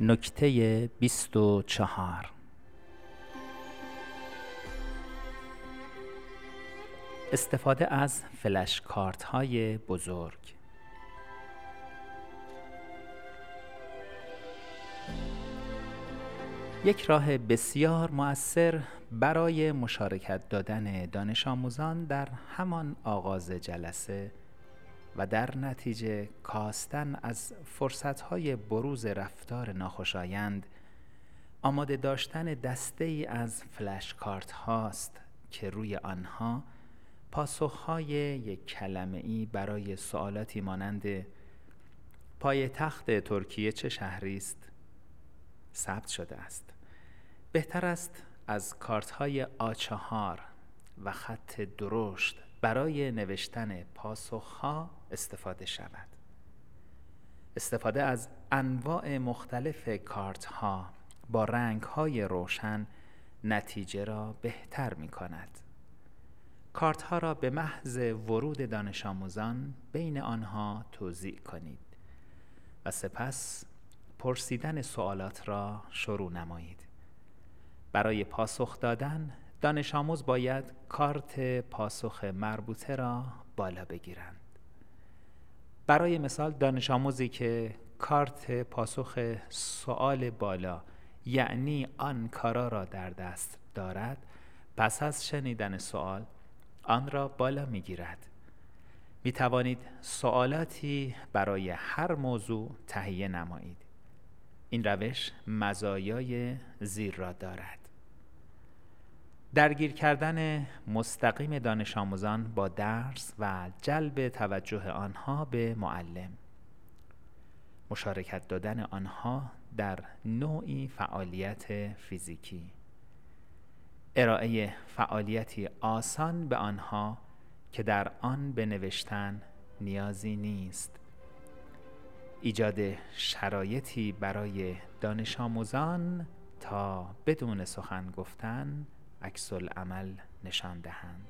نکته بیست و چهار. استفاده از فلش کارت های بزرگ. یک راه بسیار مؤثر برای مشارکت دادن دانش آموزان در همان آغاز جلسه و در نتیجه کاستن از فرصتهای بروز رفتار ناخوشایند آماده داشتن دسته ای از فلش کارت هاست که روی آنها پاسخهای یک کلمه ای برای سوالاتی مانند پای تخت ترکیه چه شهری است؟ ثبت شده است. بهتر است از کارت های آچهار و خط درشت برای نوشتن پاسخها استفاده شود. استفاده از انواع مختلف کارت ها با رنگ های روشن نتیجه را بهتر می کند کارت ها را به محض ورود دانش آموزان بین آنها توضیح کنید و سپس پرسیدن سوالات را شروع نمایید. برای پاسخ دادن دانش آموز باید کارت پاسخ مربوطه را بالا بگیرند. برای مثال دانش آموزی که کارت پاسخ سوال بالا یعنی آن کارا را در دست دارد پس از شنیدن سوال آن را بالا می گیرد می توانید سوالاتی برای هر موضوع تهیه نمایید. این روش مزایای زیر را دارد. درگیر کردن مستقیم دانش آموزان با درس و جلب توجه آنها به معلم. مشارکت دادن آنها در نوعی فعالیت فیزیکی. ارائه فعالیتی آسان به آنها که در آن به نوشتن نیازی نیست. ایجاد شرایطی برای دانش آموزان تا بدون سخن گفتن عکس العمل نشان دهند.